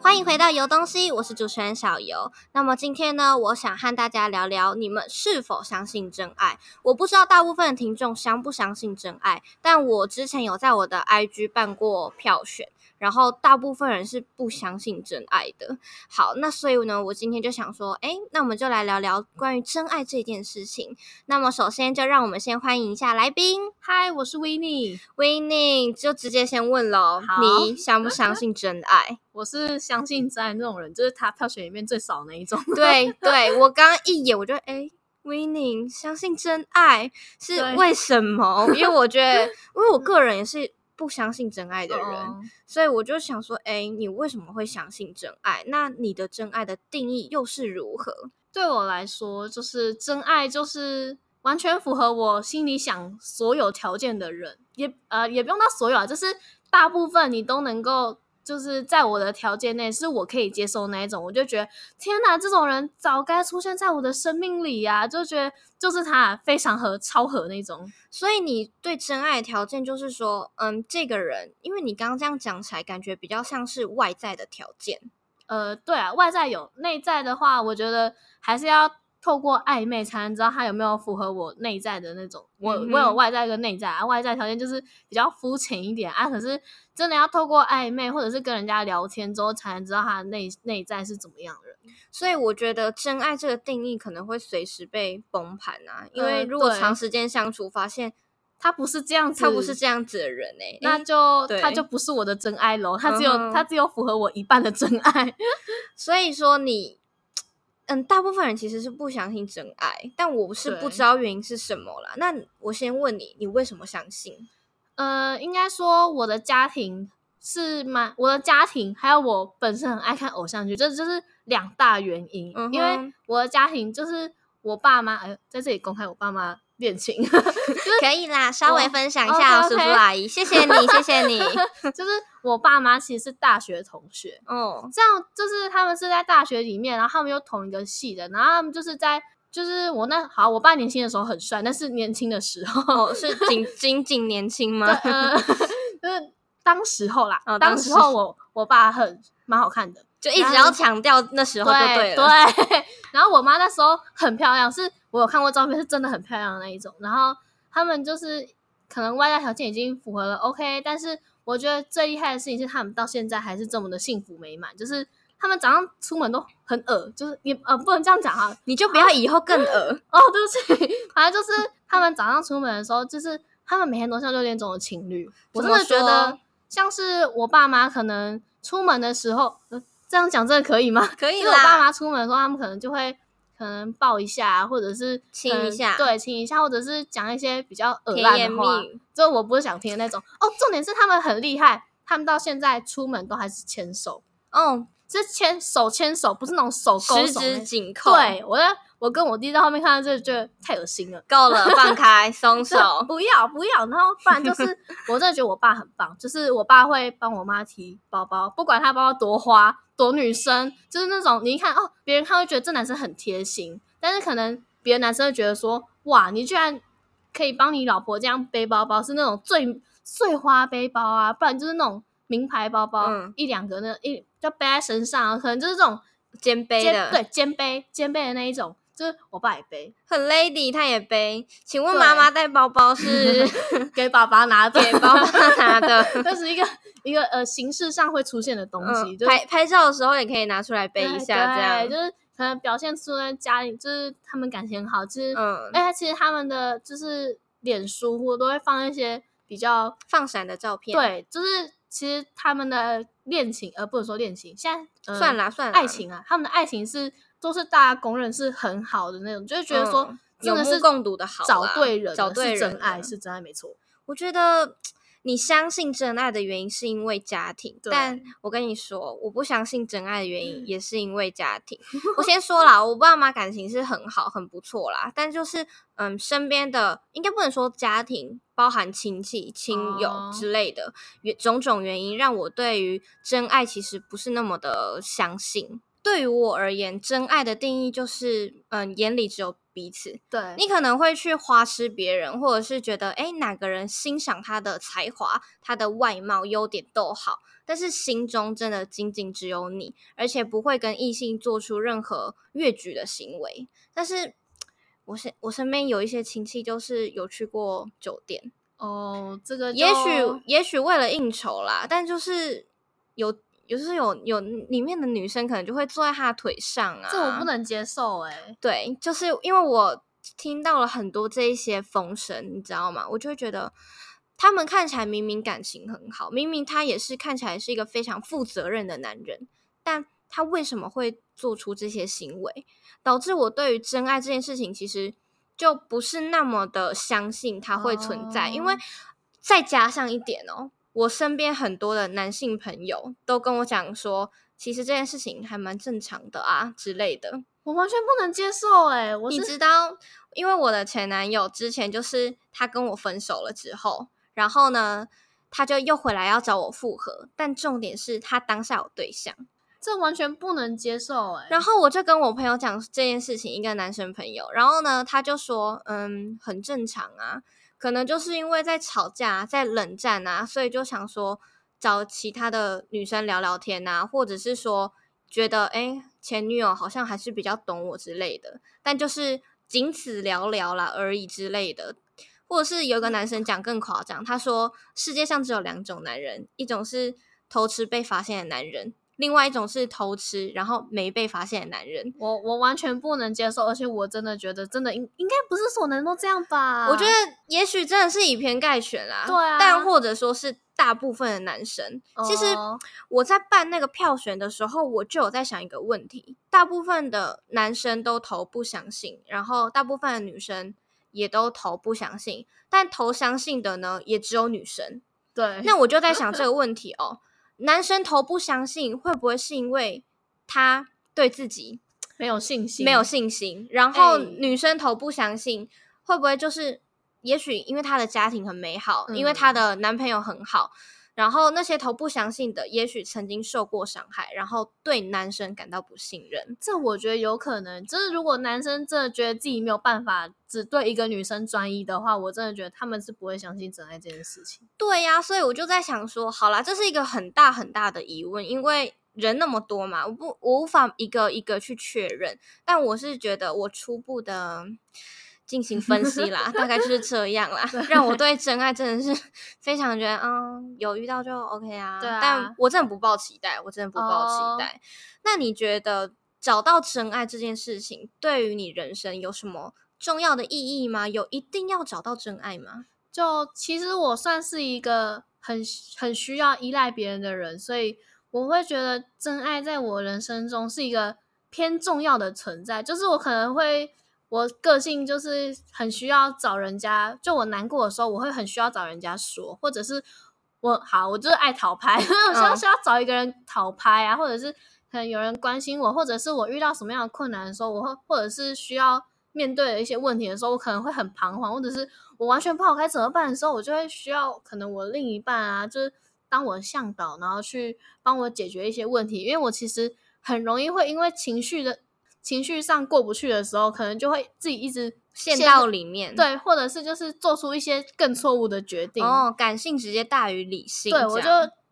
欢迎回到游东西，我是主持人小游。那么今天呢，我想和大家聊聊你们是否相信真爱。我不知道大部分的听众相不相信真爱，但我之前有在我的 IG 办过票选。然后大部分人是不相信真爱的。好，那所以呢，我今天就想说，哎，那我们就来聊聊关于真爱这件事情。那么首先就让我们先欢迎一下来宾。嗨，我是 Winnie。Winnie 就直接先问喽，你相不相信真爱？我是相信真爱那种人，就是他票选里面最少那一种。对 对，我刚刚一眼我就哎，Winnie 相信真爱是为什么？因为我觉得，因为我个人也是。不相信真爱的人，oh. 所以我就想说，哎，你为什么会相信真爱？那你的真爱的定义又是如何？对我来说，就是真爱就是完全符合我心里想所有条件的人，也呃也不用到所有啊，就是大部分你都能够。就是在我的条件内，是我可以接受那一种，我就觉得天哪，这种人早该出现在我的生命里呀！就觉得就是他非常合、超合那种。所以你对真爱的条件就是说，嗯，这个人，因为你刚刚这样讲起来，感觉比较像是外在的条件。呃，对啊，外在有，内在的话，我觉得还是要透过暧昧才能知道他有没有符合我内在的那种。我、嗯、我有外在跟内在啊，外在条件就是比较肤浅一点啊，可是。真的要透过暧昧，或者是跟人家聊天之后，才能知道他的内内在是怎么样的人。所以我觉得真爱这个定义可能会随时被崩盘啊，因为如果长时间相处，发现他不是这样子，他不是这样子的人哎、欸，那就他就不是我的真爱喽。他只有、嗯、他只有符合我一半的真爱。所以说你，嗯，大部分人其实是不相信真爱，但我是不知道原因是什么啦。那我先问你，你为什么相信？呃，应该说我的家庭是蛮，我的家庭还有我本身很爱看偶像剧，这就是两大原因。嗯、因为我的家庭就是我爸妈，哎，在这里公开我爸妈恋情，就是、可以啦，稍微分享一下，叔叔阿姨，谢谢你，谢谢你。就是我爸妈其实是大学同学，哦，这样就是他们是在大学里面，然后他们又同一个系的，然后他们就是在。就是我那好，我爸年轻的时候很帅，但是年轻的时候是仅仅仅年轻吗？呃、就是当时候啦，哦、当时候我我爸很蛮好看的，就一直要强调那时候就对了。对，对 然后我妈那时候很漂亮，是我有看过照片，是真的很漂亮的那一种。然后他们就是可能外在条件已经符合了，OK，但是我觉得最厉害的事情是他们到现在还是这么的幸福美满，就是。他们早上出门都很恶，就是你呃不能这样讲哈，你就不要以后更恶 哦。对不起，反正就是他们早上出门的时候，就是他们每天都像六点钟的情侣。我真的觉得像是我爸妈可能出门的时候，呃、这样讲真的可以吗？可以啦。就是我爸妈出门的时候，他们可能就会可能抱一下，或者是亲一下，对，亲一下，或者是讲一些比较恶烂的话，就我不是想听的那种。哦，重点是他们很厉害，他们到现在出门都还是牵手。哦。是牵手牵手，不是那种手勾手，十指紧扣。对，我在我跟我弟在后面看到这，觉得太恶心了。够了，放开，松手，不要不要。然后不然就是，我真的觉得我爸很棒，就是我爸会帮我妈提包包，不管他包包多花多女生，就是那种你一看哦，别人看会觉得这男生很贴心，但是可能别的男生会觉得说，哇，你居然可以帮你老婆这样背包包，是那种最碎花背包啊，不然就是那种。名牌包包、嗯、一两个那，一就背在身上，可能就是这种肩背的，对，肩背肩背的那一种，就是我爸也背，很 lady，他也背。请问妈妈带包包是？给爸爸拿的，给爸爸拿的，这是一个一个呃形式上会出现的东西，嗯、拍拍照的时候也可以拿出来背一下，这样。就是可能表现出来家里就是他们感情很好，就是嗯，哎，其实他们的就是脸书或都会放一些比较放闪的照片，对，就是。其实他们的恋情，呃，不能说恋情，现在、呃、算了算了，爱情啊，他们的爱情是都是大家公认是很好的那种，就是觉得说真的是共睹的好，找对人，找对真爱，是真爱，没错。我觉得。你相信真爱的原因是因为家庭，但我跟你说，我不相信真爱的原因也是因为家庭。我先说啦，我爸妈感情是很好，很不错啦，但就是嗯，身边的应该不能说家庭，包含亲戚、亲友之类的，原种种原因让我对于真爱其实不是那么的相信。对于我而言，真爱的定义就是，嗯，眼里只有彼此。对，你可能会去花痴别人，或者是觉得，哎，哪个人欣赏他的才华、他的外貌、优点都好，但是心中真的仅仅只有你，而且不会跟异性做出任何越矩的行为。但是，我身我身边有一些亲戚，就是有去过酒店。哦，这个也许也许为了应酬啦，但就是有有时候有有里面的女生可能就会坐在他的腿上啊，这我不能接受哎、欸。对，就是因为我听到了很多这一些风声，你知道吗？我就会觉得他们看起来明明感情很好，明明他也是看起来是一个非常负责任的男人，但他为什么会做出这些行为，导致我对于真爱这件事情其实。就不是那么的相信它会存在，因为再加上一点哦，我身边很多的男性朋友都跟我讲说，其实这件事情还蛮正常的啊之类的，我完全不能接受哎！我你知道，因为我的前男友之前就是他跟我分手了之后，然后呢，他就又回来要找我复合，但重点是他当下有对象。这完全不能接受哎！然后我就跟我朋友讲这件事情，一个男生朋友，然后呢，他就说，嗯，很正常啊，可能就是因为在吵架、在冷战啊，所以就想说找其他的女生聊聊天啊，或者是说觉得，哎，前女友好像还是比较懂我之类的，但就是仅此聊聊啦而已之类的，或者是有个男生讲更夸张，他说世界上只有两种男人，一种是偷吃被发现的男人。另外一种是偷吃，然后没被发现的男人，我我完全不能接受，而且我真的觉得，真的应应该不是所有人都这样吧？我觉得也许真的是以偏概全啦，对啊，但或者说是大部分的男生，哦，其实我在办那个票选的时候，我就有在想一个问题：大部分的男生都投不相信，然后大部分的女生也都投不相信，但投相信的呢，也只有女生。对，那我就在想这 个问题哦。男生投不相信，会不会是因为他对自己没有信心？没有信心。然后女生投不相信，会不会就是也许因为她的家庭很美好，嗯，因为她的男朋友很好。然后那些头不相信的，也许曾经受过伤害，然后对男生感到不信任。这我觉得有可能。就是如果男生真的觉得自己没有办法只对一个女生专一的话，我真的觉得他们是不会相信真爱这件事情。对呀、啊，所以我就在想说，好啦，这是一个很大很大的疑问，因为人那么多嘛，我不，我无法一个一个去确认。但我是觉得，我初步的。进行分析啦，大概就是这样啦。让我对真爱真的是 非常觉得，嗯，有遇到就 OK 啊。对啊，但我真的不抱期待，我真的不抱期待。Oh. 那你觉得找到真爱这件事情，对于你人生有什么重要的意义吗？有一定要找到真爱吗？就其实我算是一个很很需要依赖别人的人，所以我会觉得真爱在我人生中是一个偏重要的存在。就是我可能会。我个性就是很需要找人家，就我难过的时候，我会很需要找人家说，或者是我好，我就是爱讨拍，我需要需要找一个人讨拍啊，或者是可能有人关心我，或者是我遇到什么样的困难的时候，我会或者是需要面对的一些问题的时候，我可能会很彷徨，或者是我完全不好该怎么办的时候，我就会需要可能我另一半啊，就是当我的向导，然后去帮我解决一些问题，因为我其实很容易会因为情绪的。情绪上过不去的时候，可能就会自己一直陷到里面，对，或者是就是做出一些更错误的决定。哦，感性直接大于理性，对，我就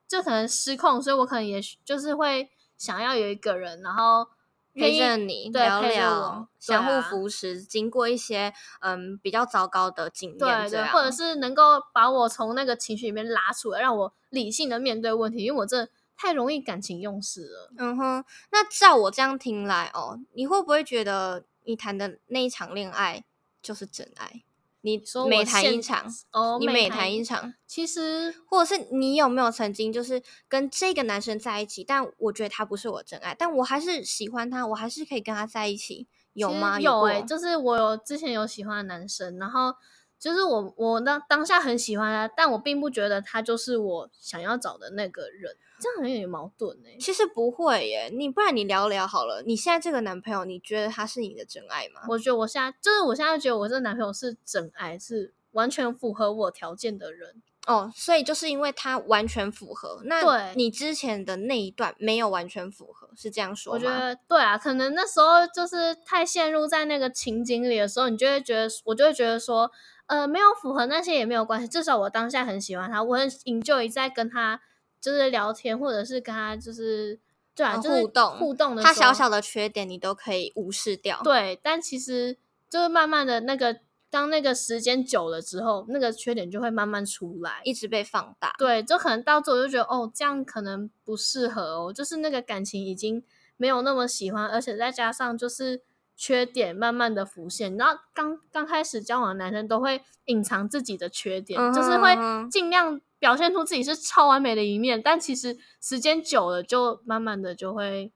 就可能失控，所以我可能也就是会想要有一个人，然后陪着你聊聊，相互扶持，啊，经过一些嗯比较糟糕的经验，对对，或者是能够把我从那个情绪里面拉出来，让我理性的面对问题，因为我这。太容易感情用事了。嗯哼，那照我这样听来哦，你会不会觉得你谈的那一场恋爱就是真爱？你说每谈一场哦，你每谈一场，其实或者是你有没有曾经就是跟这个男生在一起，但我觉得他不是我真爱，但我还是喜欢他，我还是可以跟他在一起，有吗？有诶、欸，就是我有之前有喜欢的男生，然后就是我我当当下很喜欢他，但我并不觉得他就是我想要找的那个人。这样好像有点矛盾呢。其实不会耶，你不然你聊聊好了。你现在这个男朋友，你觉得他是你的真爱吗？我觉得我现在就是我现在觉得我这个男朋友是真爱，是完全符合我条件的人。哦，所以就是因为他完全符合，那对你之前的那一段没有完全符合，是这样说吗？我觉得对啊，可能那时候就是太陷入在那个情景里的时候，你就会觉得，我就会觉得说，呃，没有符合那些也没有关系，至少我当下很喜欢他，我很 enjoy 在跟他就是聊天，或者是跟他就是对啊，就是、互动互动的，他小小的缺点你都可以无视掉。对，但其实就是慢慢的那个。当那个时间久了之后，那个缺点就会慢慢出来，一直被放大。对，就可能到最后就觉得，哦，这样可能不适合哦，就是那个感情已经没有那么喜欢，而且再加上就是缺点慢慢的浮现。然后刚刚开始交往的男生都会隐藏自己的缺点，就是会尽量表现出自己是超完美的一面，但其实时间久了，就慢慢的就会。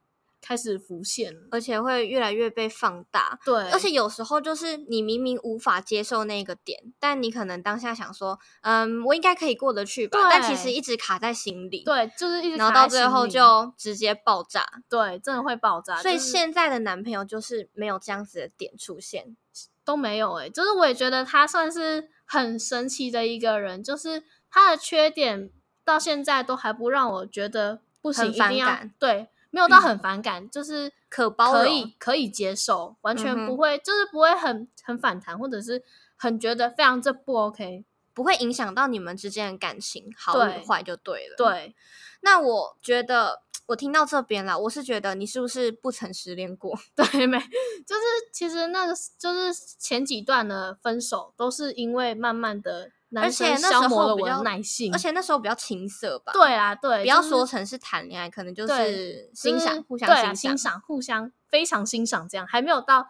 开始浮现，而且会越来越被放大。对，而且有时候就是你明明无法接受那个点，但你可能当下想说，嗯，我应该可以过得去吧。但其实一直卡在心里。对，就是一直卡在心里。然后到最后就直接爆炸。对，真的会爆炸。所以现在的男朋友就是没有这样子的点出现，都没有、欸。就是我也觉得他算是很神奇的一个人，就是他的缺点到现在都还不让我觉得不行，很反感。对。没有到很反感，嗯、就是可包可以可以接受，完全不会，嗯、就是不会很很反弹，或者是很觉得非常这不 OK，不会影响到你们之间的感情好与坏就对了。对，那我觉得我听到这边了，我是觉得你是不是不曾失恋过？对没？就是其实那个就是前几段的分手都是因为慢慢的。而且那时候比较耐性，而且那时候比较青涩吧。对啊，对，不要说成是谈恋爱，可能就是欣赏，互相欣赏，欣赏，互相非常欣赏，这样还没有到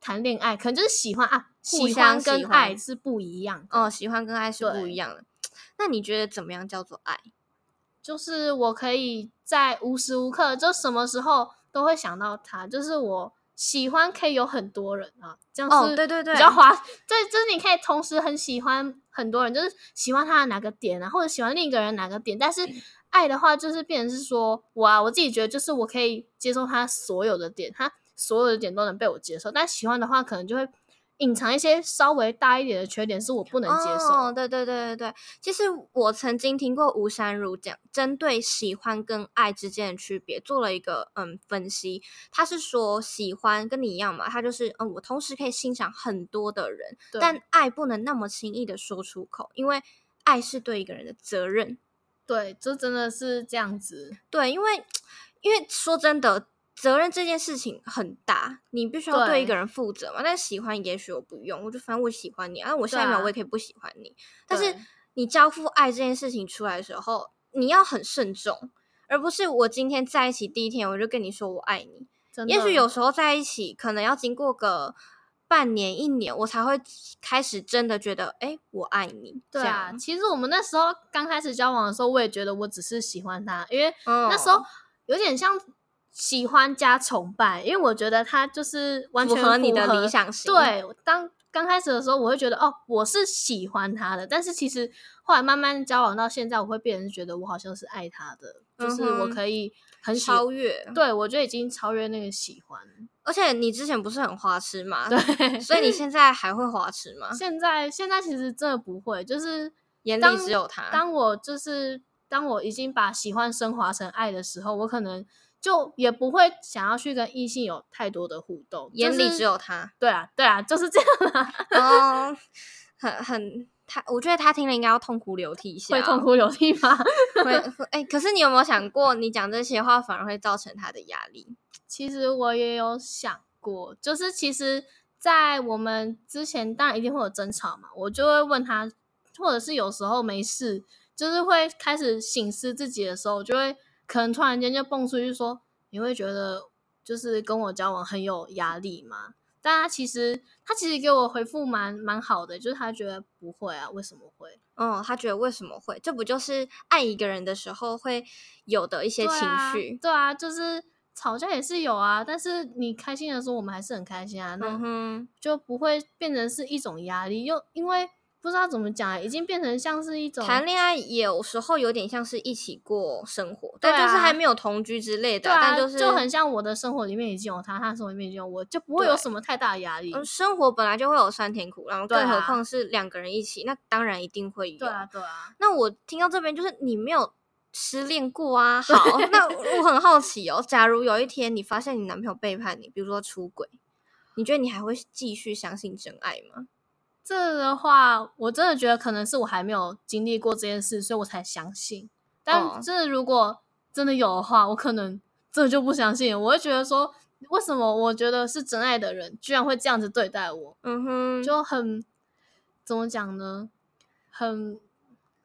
谈恋爱，可能就是喜欢啊，喜欢跟爱是不一样。哦，喜欢跟爱是不一样的。那你觉得怎么样叫做爱？就是我可以在无时无刻，就什么时候都会想到他，就是我。喜欢可以有很多人啊，这样是，对对对，比较划。对，就是你可以同时很喜欢很多人，就是喜欢他的哪个点啊，或者喜欢另一个人哪个点。但是 爱的话，就是变成是说，我啊，我自己觉得就是我可以接受他所有的点，他所有的点都能被我接受。但喜欢的话，可能就会。隐藏一些稍微大一点的缺点是我不能接受。哦，对对对对对，其实我曾经听过吴珊如讲，针对喜欢跟爱之间的区别做了一个嗯分析。他是说喜欢跟你一样嘛，他就是嗯，我同时可以欣赏很多的人，但爱不能那么轻易的说出口，因为爱是对一个人的责任。对，这真的是这样子。对，因为因为说真的。责任这件事情很大，你必须要对一个人负责嘛。对但喜欢也许我不用，我就反正我喜欢你啊，我下一秒我也可以不喜欢你。啊、但是你交付爱这件事情出来的时候，你要很慎重，而不是我今天在一起第一天我就跟你说我爱你。也许有时候在一起可能要经过个半年一年，我才会开始真的觉得，哎，我爱你。对啊，其实我们那时候刚开始交往的时候，我也觉得我只是喜欢他，因为那时候有点像。喜欢加崇拜，因为我觉得他就是完全符合，你的理想型。对，当刚开始的时候，我会觉得哦，我是喜欢他的，但是其实后来慢慢交往到现在，我会变成觉得我好像是爱他的，嗯、就是我可以很超越。对，我觉得已经超越那个喜欢。而且你之前不是很花痴吗？对，所以你现在还会花痴吗？现在现在其实真的不会，就是眼里只有他。当我就是当我已经把喜欢升华成爱的时候，我可能。就也不会想要去跟异性有太多的互动，眼里只有他。对啊，对啊，就是这样啊。哦，很很他，我觉得他听了应该要痛哭流涕一下。会痛哭流涕吗？会。哎、欸，可是你有没有想过，你讲这些话反而会造成他的压力？其实我也有想过，就是其实，在我们之前，当然一定会有争吵嘛，我就会问他，或者是有时候没事，就是会开始醒思自己的时候，就会。可能突然间就蹦出去说，你会觉得就是跟我交往很有压力吗？但他其实他其实给我回复蛮蛮好的，就是他觉得不会啊，为什么会？嗯，他觉得为什么会？这不就是爱一个人的时候会有的一些情绪？对啊，对啊，就是吵架也是有啊，但是你开心的时候，我们还是很开心啊，那就不会变成是一种压力，又因为不知道怎么讲，已经变成像是一种谈恋爱，有时候有点像是一起过生活，啊、但就是还没有同居之类的。啊、但就是就很像我的生活里面已经有他，他的生活里面已经有我，就不会有什么太大的压力。嗯，生活本来就会有酸甜苦辣，更何况是两个人一起，啊、那当然一定会有。对啊，对啊。那我听到这边就是你没有失恋过啊？好，那我很好奇哦，假如有一天你发现你男朋友背叛你，比如说出轨，你觉得你还会继续相信真爱吗？这的话，我真的觉得可能是我还没有经历过这件事，所以我才相信。但这如果真的有的话，我可能这就不相信。我会觉得说，为什么我觉得是真爱的人，居然会这样子对待我？嗯哼，就很怎么讲呢？很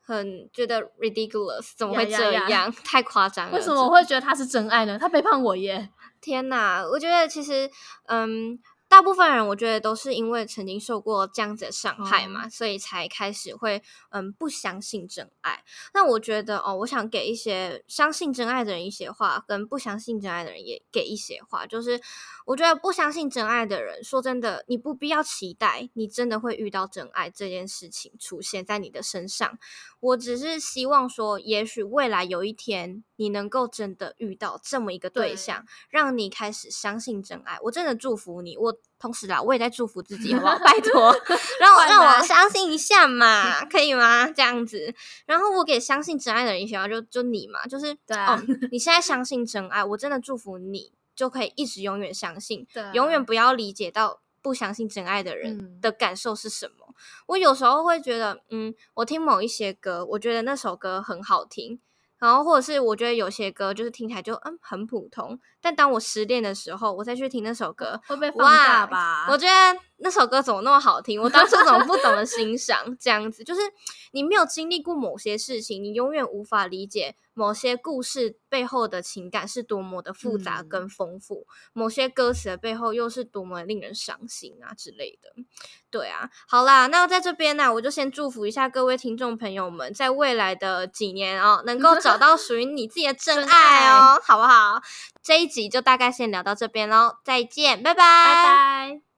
很觉得 ridiculous，怎么会这样？呀呀呀太夸张了！为什么我会觉得他是真爱呢？他背叛我耶！天哪，我觉得其实，嗯。大部分人我觉得都是因为曾经受过这样子的伤害嘛，哦、所以才开始会嗯不相信真爱。那我觉得哦，我想给一些相信真爱的人一些话，跟不相信真爱的人也给一些话。就是我觉得不相信真爱的人，说真的，你不必要期待你真的会遇到真爱这件事情出现在你的身上。我只是希望说，也许未来有一天你能够真的遇到这么一个对象，对让你开始相信真爱。我真的祝福你。我。同时啦，我也在祝福自己，好不好？拜托，让我让我相信一下嘛，可以吗？这样子，然后我给相信真爱的人一句话，就就你嘛，就是对啊、哦，你现在相信真爱，我真的祝福你，就可以一直永远相信，对啊、永远不要理解到不相信真爱的人的感受是什么。嗯、我有时候会觉得，嗯，我听某一些歌，我觉得那首歌很好听。然后，或者是我觉得有些歌就是听起来就嗯很普通，但当我失恋的时候，我再去听那首歌，会被放大吧？我觉得那首歌怎么那么好听？我当初怎么不懂得欣赏？这样子就是你没有经历过某些事情，你永远无法理解。某些故事背后的情感是多么的复杂跟丰富，嗯、某些歌词的背后又是多么令人伤心啊之类的。对啊，好啦，那在这边呢、啊，我就先祝福一下各位听众朋友们，在未来的几年哦，能够找到属于你自己的真爱哦，爱好不好？这一集就大概先聊到这边喽，再见，拜拜，拜拜。